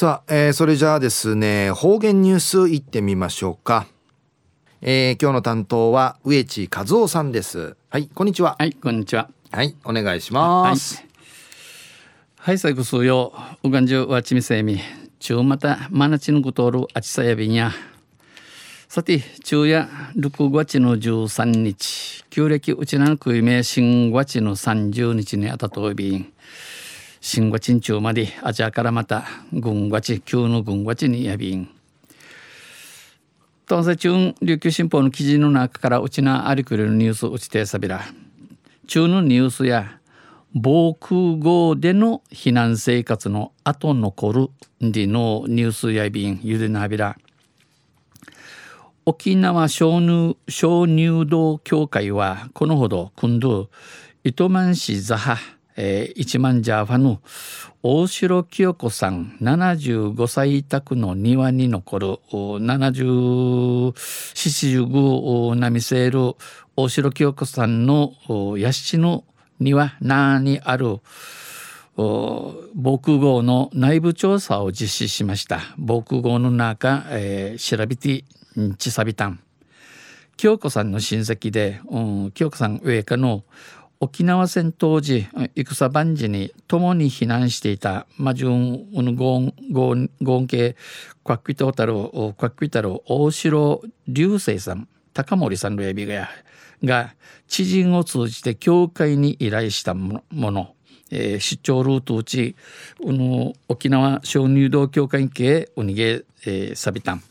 さあ、えー、それじゃあですね方言ニュースいってみましょうか、えー、今日の担当は植地和夫さんです。はいこんにちは。はいこんにちは。はいお願いします。はい、はい、最後数曜うがんじゅうわちみせみ。中またまなちのことおるあちさやびんや。さて昼夜6月の13日。旧暦うちなのくいめ新月の30日にあたとびん新月中まであちゃからまた軍月旧の軍月にやびん。東西中琉球新報の記事の中からうちなありくれるニュースうちてさびら。中のニュースや防空壕での避難生活の後残るでのニュースやびんゆでなびら。沖縄鍾乳鍾乳洞協会はこのほど今度糸満市ザハえー、一万ジャーファの大城清子さん75歳宅の庭に残る7075波せる大城清子さんの屋敷の庭なにある防空壕の内部調査を実施しました。防空壕の中、えー、調べてちさびたん清子さんの親戚で、うん、清子さん上下の沖縄戦当時戦万事に共に避難していたマジュンゴンゴンゴン系クワックイトタルクワックイタル大城流星さん高森さんのエビがが知人を通じて教会に依頼したもの、えー、出張ルートうちうの沖縄小入道教会系うにげ、えー、サビタン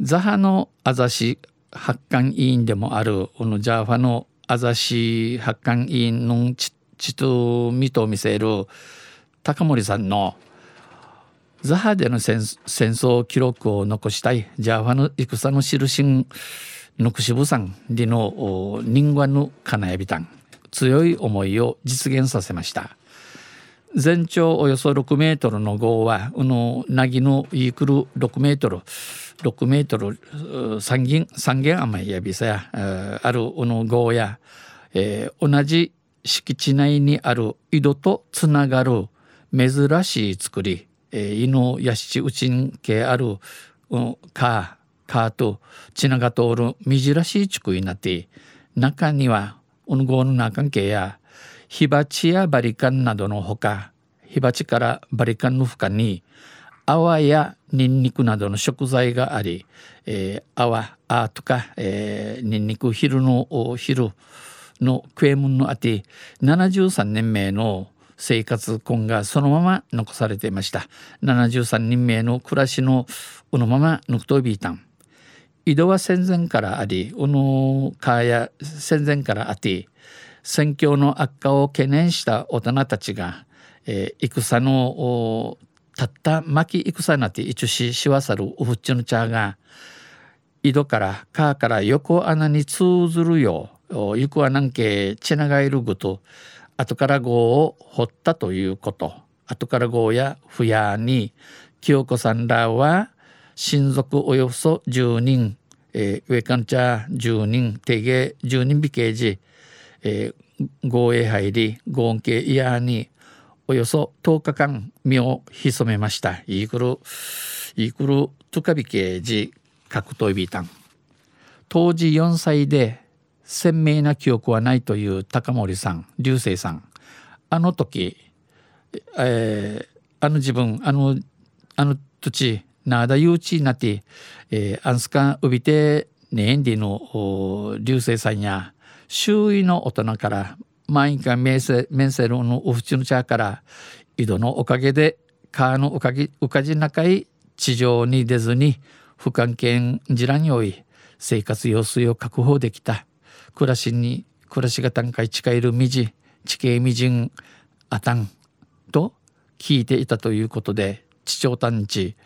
ザハのあざし発刊委員でもあるこのジャーファのあざし発刊委員のちちとみと見せる高森さんのザハでの戦争記録を残したい。ジャーファの戦の印のくしぶさんでの人間のかなやびたん。強い思いを実現させました。全長およそ6メートルの号はうのなぎのイークル6メートル。6メートル三元三元甘いやびさやあるうの号や、えー、同じ敷地内にある井戸とつながる珍しい作り、えー、犬やしちうちんけある、うん、カーカーとちなが通るみじらしい地区になって中にはうの号の中けや火鉢やバリカンなどのほか火鉢からバリカンの深に泡やニンニクなどの食材があり、えー、泡あとか、えー、ニンニク昼の昼の食え物のあて73年目の生活根がそのまま残されていました。73人名の暮らしのこのまま抜くとびいたん井戸は戦前からありこの川や戦前からあて戦況の悪化を懸念した大人たちが、えー、戦のたった巻き戦なて一ししわさるおふっちの茶が井戸から川から横穴に通ずるよう行くはなんけ血長いるぐと後から号を掘ったということ。後から号やふやに清子さんらは親族およそ10人、えー、上官茶10人定芸10人美形時えー、合へ入り合音系イヤーにおよそ10日間身を潜めました。イークルイークルトゥカビケジ格闘ビータン。当時4歳で鮮明な記憶はないという高森さん流星さん。あの時、えー、あの自分あのあの土地なだゆうちなって、えー、アンスカンウビテネエンディの流星さんや周囲の大人から毎回メンセメンセルのおふちの茶から井戸のおかげで川のおかげうかじなかい地上に出ずに不関係じらにおい生活用水を確保できた。暮らしに暮らしが短回近いるみじ地形みじんあたんと聞いていたということで地長探知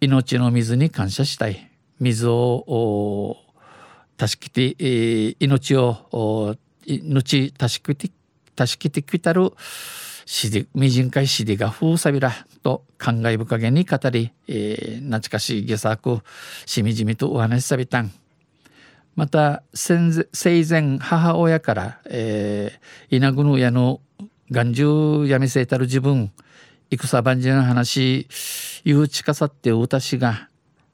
命の水に感謝したい。水を助けて、えー、命を命助けて助けてきたるしでみじんかいしでがふうさびらと感慨深げに語り、えー、懐かしい下作しみじみとお話しさびたん。また生前母親から、えー、稲ぐのやの眼中やみせたる自分戦万事の話ゆうちかさってうたしが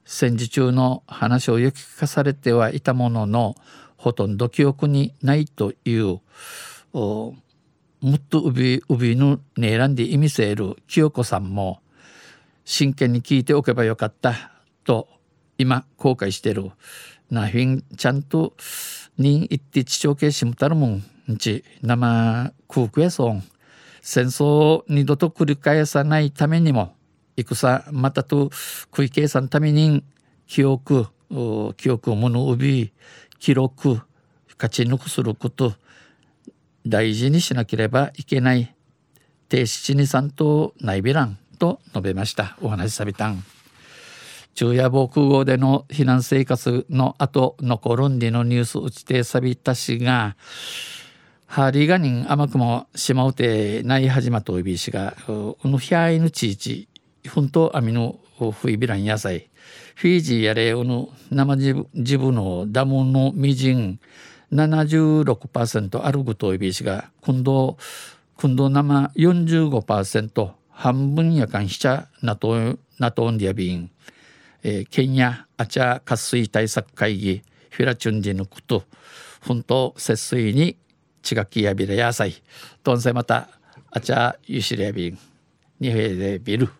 戦時中の話をよき聞かされてはいたもののほとんど記憶にないというもっとうびうびぬねえらんで意味せる清子さんも真剣に聞いておけばよかったと今後悔してる。なひんちゃんとに言って地長系しむたるもんんち生空空やそん戦争を二度と繰り返さないためにも戦またと食い計算ために記憶記憶をものうび記録勝ち抜くすること大事にしなければいけない低七二三と内ビランと述べました。お話しさびたん。昼夜防空壕での避難生活の後残るんでのニュース打ちてさびたしがハリガニン甘くもしまうてない始まといびしがうのひゃいぬちいちふんとあみのふいびらん野菜。フィージーやれうの生ジブジブのダムのみじん。76%あるぐといびしが今度今度生45%半分やかんひちゃなとなとんでやびん、えー、ケンヤアチャ渇水対策会議。フィラチュンジヌクと。ふんと節水にちがきやびれやさいとんせまたあちゃゆしれやびんにへでビル。